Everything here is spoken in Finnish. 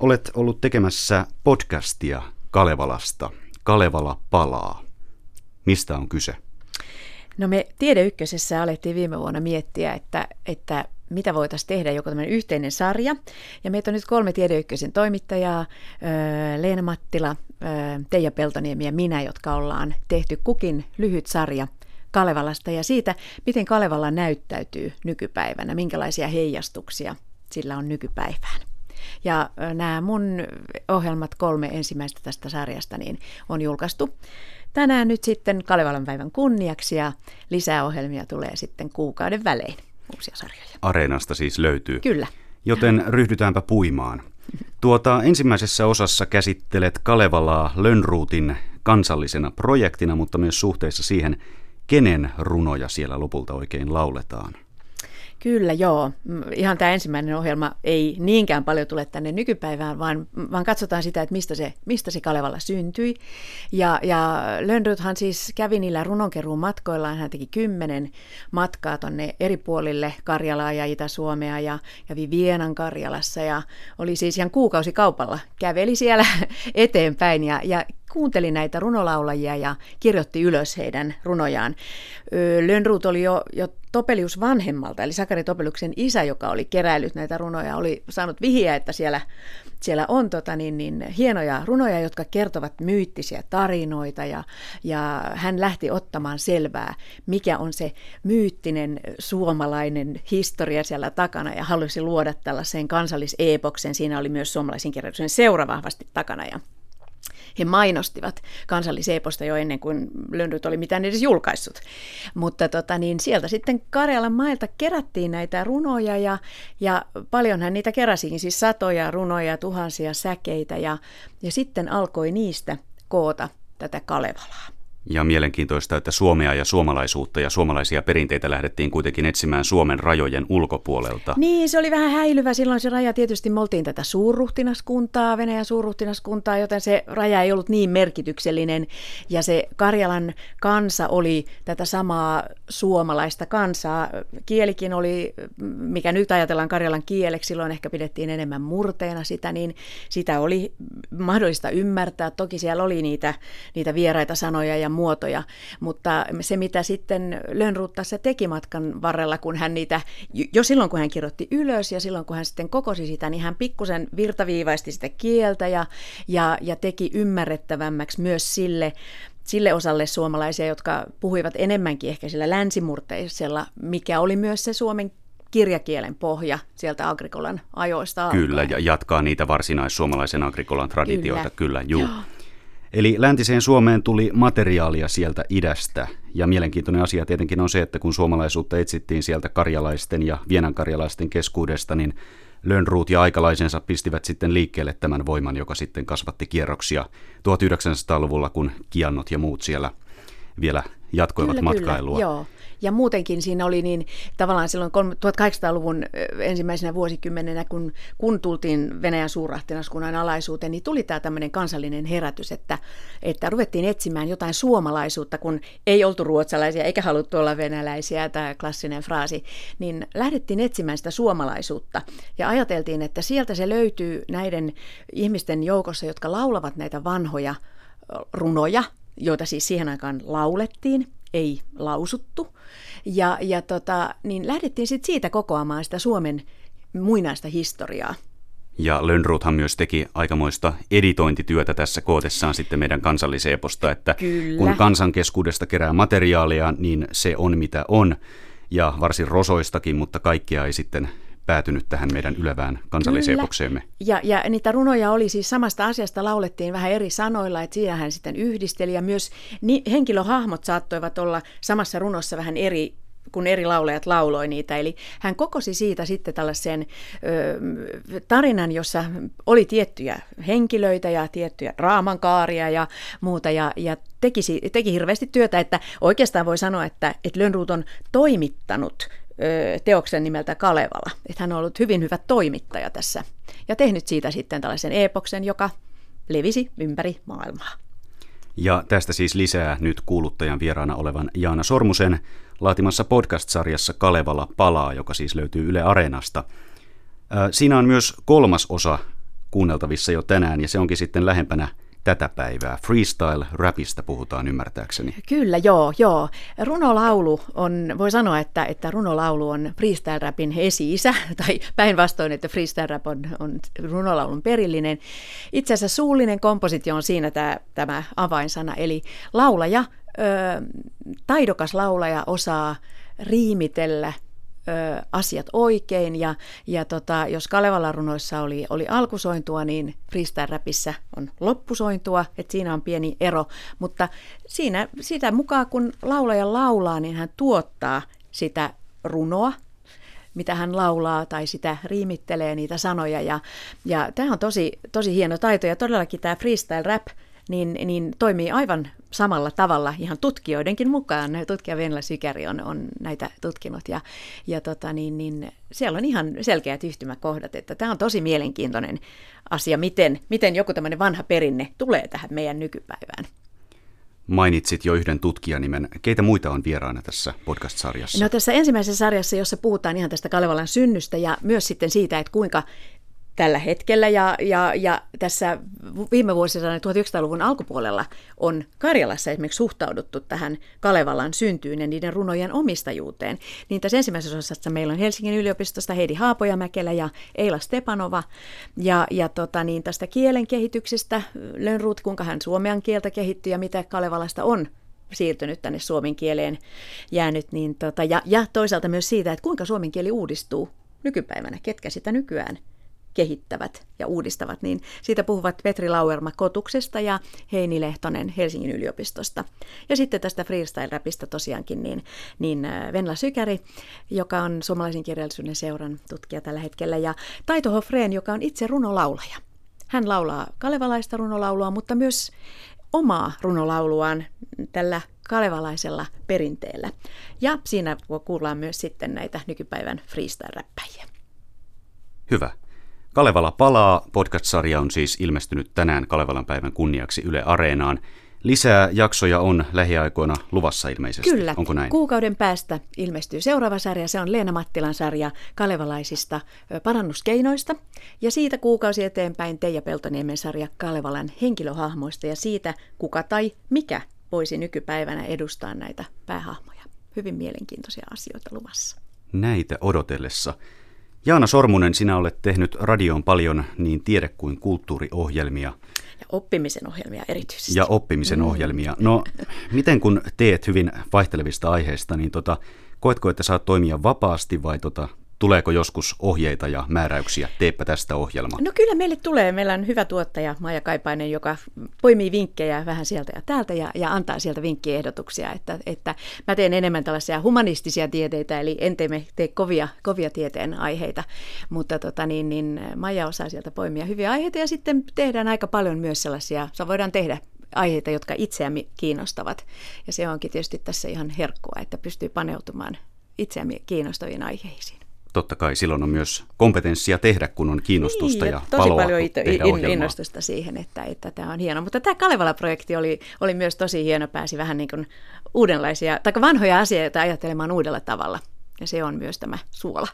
Olet ollut tekemässä podcastia Kalevalasta. Kalevala palaa. Mistä on kyse? No me Tiede Ykkösessä alettiin viime vuonna miettiä, että, että mitä voitaisiin tehdä, joko tämmöinen yhteinen sarja. Ja meitä on nyt kolme Tiede Ykkösen toimittajaa, Leena Mattila, Teija Peltoniemi ja minä, jotka ollaan tehty kukin lyhyt sarja Kalevalasta ja siitä, miten Kalevala näyttäytyy nykypäivänä, minkälaisia heijastuksia sillä on nykypäivään. Ja nämä mun ohjelmat, kolme ensimmäistä tästä sarjasta, niin on julkaistu tänään nyt sitten Kalevalan päivän kunniaksi ja lisää ohjelmia tulee sitten kuukauden välein uusia sarjoja. Areenasta siis löytyy. Kyllä. Joten ryhdytäänpä puimaan. Tuota, ensimmäisessä osassa käsittelet Kalevalaa Lönnruutin kansallisena projektina, mutta myös suhteessa siihen, kenen runoja siellä lopulta oikein lauletaan. Kyllä, joo. Ihan tämä ensimmäinen ohjelma ei niinkään paljon tule tänne nykypäivään, vaan, vaan katsotaan sitä, että mistä se, mistä se Kalevalla syntyi. Ja, ja Lönnruthan siis kävi niillä runonkeruun matkoillaan, hän teki kymmenen matkaa tonne eri puolille Karjalaa ja Itä-Suomea ja kävi Vienan Karjalassa ja oli siis ihan kuukausi kaupalla. Käveli siellä eteenpäin ja, ja kuunteli näitä runolaulajia ja kirjoitti ylös heidän runojaan. Lönnruut oli jo, jo Topelius vanhemmalta, eli Sakari Topeliuksen isä, joka oli keräillyt näitä runoja, oli saanut vihiä, että siellä, siellä on tota, niin, niin, hienoja runoja, jotka kertovat myyttisiä tarinoita, ja, ja hän lähti ottamaan selvää, mikä on se myyttinen suomalainen historia siellä takana, ja halusi luoda tällaisen kansalliseepoksen. Siinä oli myös suomalaisen kirjallisuuden seura vahvasti takana, ja he mainostivat kansalliseeposta jo ennen kuin Lönnryt oli mitään edes julkaissut. Mutta tota, niin sieltä sitten Karjalan mailta kerättiin näitä runoja ja, ja paljonhan niitä keräsikin, siis satoja runoja, tuhansia säkeitä ja, ja sitten alkoi niistä koota tätä Kalevalaa. Ja mielenkiintoista, että Suomea ja suomalaisuutta ja suomalaisia perinteitä lähdettiin kuitenkin etsimään Suomen rajojen ulkopuolelta. Niin, se oli vähän häilyvä silloin se raja. Tietysti me oltiin tätä suurruhtinaskuntaa, Venäjän suurruhtinaskuntaa, joten se raja ei ollut niin merkityksellinen. Ja se Karjalan kansa oli tätä samaa suomalaista kansaa. Kielikin oli, mikä nyt ajatellaan Karjalan kieleksi, silloin ehkä pidettiin enemmän murteena sitä, niin sitä oli mahdollista ymmärtää. Toki siellä oli niitä, niitä vieraita sanoja ja muotoja, mutta se mitä sitten Lönnruut tässä teki matkan varrella, kun hän niitä, jo silloin kun hän kirjoitti ylös ja silloin kun hän sitten kokosi sitä, niin hän pikkusen virtaviivaisti sitä kieltä ja, ja, ja teki ymmärrettävämmäksi myös sille, sille osalle suomalaisia, jotka puhuivat enemmänkin ehkä sillä länsimurteisella, mikä oli myös se suomen kirjakielen pohja sieltä Agrikolan ajoista alkaen. Kyllä, ja jatkaa niitä varsinaissuomalaisen Agrikolan traditioita, kyllä, kyllä juu. Joo. Eli läntiseen Suomeen tuli materiaalia sieltä idästä. Ja mielenkiintoinen asia tietenkin on se, että kun suomalaisuutta etsittiin sieltä karjalaisten ja vienankarjalaisten keskuudesta, niin Lönnruut ja aikalaisensa pistivät sitten liikkeelle tämän voiman, joka sitten kasvatti kierroksia 1900-luvulla, kun kiannot ja muut siellä vielä jatkoivat kyllä, matkailua. Kyllä, joo. Ja muutenkin siinä oli niin tavallaan silloin 1800-luvun ensimmäisenä vuosikymmenenä, kun, kun tultiin Venäjän suurrahtinaskunnan alaisuuteen, niin tuli tämä tämmöinen kansallinen herätys, että, että ruvettiin etsimään jotain suomalaisuutta, kun ei oltu ruotsalaisia eikä haluttu olla venäläisiä, tämä klassinen fraasi, niin lähdettiin etsimään sitä suomalaisuutta. Ja ajateltiin, että sieltä se löytyy näiden ihmisten joukossa, jotka laulavat näitä vanhoja runoja, joita siis siihen aikaan laulettiin, ei lausuttu. Ja, ja tota, niin lähdettiin sitten siitä kokoamaan sitä Suomen muinaista historiaa. Ja Lönnruuthan myös teki aikamoista editointityötä tässä kootessaan sitten meidän kansalliseeposta, että Kyllä. kun kansankeskuudesta kerää materiaalia, niin se on mitä on, ja varsin rosoistakin, mutta kaikkia ei sitten päätynyt tähän meidän ylevään kansallisepokseemme. Ja, ja niitä runoja oli siis samasta asiasta laulettiin vähän eri sanoilla, että siinä hän sitten yhdisteli ja myös ni, henkilöhahmot saattoivat olla samassa runossa vähän eri kun eri laulajat lauloi niitä. Eli hän kokosi siitä sitten tällaisen ö, tarinan, jossa oli tiettyjä henkilöitä ja tiettyjä raamankaaria ja muuta, ja, ja teki, teki hirveästi työtä, että oikeastaan voi sanoa, että, että Lönnruut on toimittanut teoksen nimeltä Kalevala. Että hän on ollut hyvin hyvä toimittaja tässä ja tehnyt siitä sitten tällaisen epoksen, joka levisi ympäri maailmaa. Ja tästä siis lisää nyt kuuluttajan vieraana olevan Jaana Sormusen laatimassa podcast-sarjassa Kalevala palaa, joka siis löytyy Yle Areenasta. Siinä on myös kolmas osa kuunneltavissa jo tänään ja se onkin sitten lähempänä tätä päivää. Freestyle-rapista puhutaan ymmärtääkseni. Kyllä, joo, joo. Runolaulu on, voi sanoa, että, että runolaulu on freestyle-rapin esi-isä, tai päinvastoin, että freestyle-rap on, on runolaulun perillinen. Itse asiassa suullinen kompositio on siinä tämä, tämä avainsana, eli laulaja, ö, taidokas laulaja osaa riimitellä – asiat oikein. Ja, ja tota, jos Kalevalan runoissa oli, oli alkusointua, niin freestyle-räpissä on loppusointua, että siinä on pieni ero. Mutta siinä, sitä mukaan, kun laulaja laulaa, niin hän tuottaa sitä runoa, mitä hän laulaa tai sitä riimittelee niitä sanoja. Ja, ja tämä on tosi, tosi hieno taito ja todellakin tämä freestyle rap – niin, niin toimii aivan samalla tavalla ihan tutkijoidenkin mukaan. Tutkija Venla Sykäri on, on näitä tutkinut ja, ja tota, niin, niin, siellä on ihan selkeät yhtymäkohdat, että tämä on tosi mielenkiintoinen asia, miten, miten joku tämmöinen vanha perinne tulee tähän meidän nykypäivään. Mainitsit jo yhden tutkijanimen. Keitä muita on vieraana tässä podcast-sarjassa? No tässä ensimmäisessä sarjassa, jossa puhutaan ihan tästä Kalevalan synnystä ja myös sitten siitä, että kuinka tällä hetkellä ja, ja, ja tässä viime vuosina 1900-luvun alkupuolella on Karjalassa esimerkiksi suhtauduttu tähän Kalevalan syntyyn ja niiden runojen omistajuuteen. Niin tässä ensimmäisessä osassa meillä on Helsingin yliopistosta Heidi Haapoja-Mäkelä ja Eila Stepanova ja, ja tota, niin tästä kielen kehityksestä Lönnruut, kuinka hän suomen kieltä kehittyi ja mitä Kalevalasta on siirtynyt tänne suomen kieleen jäänyt, niin tota, ja, ja toisaalta myös siitä, että kuinka suomen kieli uudistuu nykypäivänä, ketkä sitä nykyään kehittävät ja uudistavat, niin siitä puhuvat Petri Lauerma Kotuksesta ja Heini Lehtonen Helsingin yliopistosta. Ja sitten tästä freestyle-rapista tosiaankin niin, niin äh, Venla Sykäri, joka on suomalaisen kirjallisuuden seuran tutkija tällä hetkellä, ja Taito Hofreen, joka on itse runolaulaja. Hän laulaa kalevalaista runolaulua, mutta myös omaa runolauluaan tällä kalevalaisella perinteellä. Ja siinä kuullaan myös sitten näitä nykypäivän freestyle-räppäjiä. Hyvä. Kalevala palaa. Podcast-sarja on siis ilmestynyt tänään Kalevalan päivän kunniaksi Yle Areenaan. Lisää jaksoja on lähiaikoina luvassa ilmeisesti. Kyllä. Onko näin? Kuukauden päästä ilmestyy seuraava sarja. Se on Leena Mattilan sarja kalevalaisista parannuskeinoista. Ja siitä kuukausi eteenpäin Teija Peltoniemen sarja Kalevalan henkilöhahmoista ja siitä, kuka tai mikä voisi nykypäivänä edustaa näitä päähahmoja. Hyvin mielenkiintoisia asioita luvassa. Näitä odotellessa. Jaana Sormunen, sinä olet tehnyt radioon paljon niin tiede- kuin kulttuuriohjelmia. Ja oppimisen ohjelmia erityisesti. Ja oppimisen mm. ohjelmia. No, miten kun teet hyvin vaihtelevista aiheista, niin tota, koetko, että saat toimia vapaasti vai tota, Tuleeko joskus ohjeita ja määräyksiä? Teepä tästä ohjelma. No kyllä meille tulee. Meillä on hyvä tuottaja Maija Kaipainen, joka poimii vinkkejä vähän sieltä ja täältä ja, ja antaa sieltä vinkkiehdotuksia. Että, että mä teen enemmän tällaisia humanistisia tieteitä, eli en tee, tee kovia, kovia tieteen aiheita. Mutta tota, niin, niin, Maija osaa sieltä poimia hyviä aiheita ja sitten tehdään aika paljon myös sellaisia, se voidaan tehdä aiheita, jotka itseämme kiinnostavat. Ja se onkin tietysti tässä ihan herkkua, että pystyy paneutumaan itseämme kiinnostaviin aiheisiin totta kai silloin on myös kompetenssia tehdä, kun on kiinnostusta niin, ja tosi paloa paljon ito, in, innostusta siihen, että, että tämä on hieno. Mutta tämä Kalevala-projekti oli, oli myös tosi hieno, pääsi vähän niin kuin uudenlaisia, tai vanhoja asioita ajattelemaan uudella tavalla. Ja se on myös tämä suola.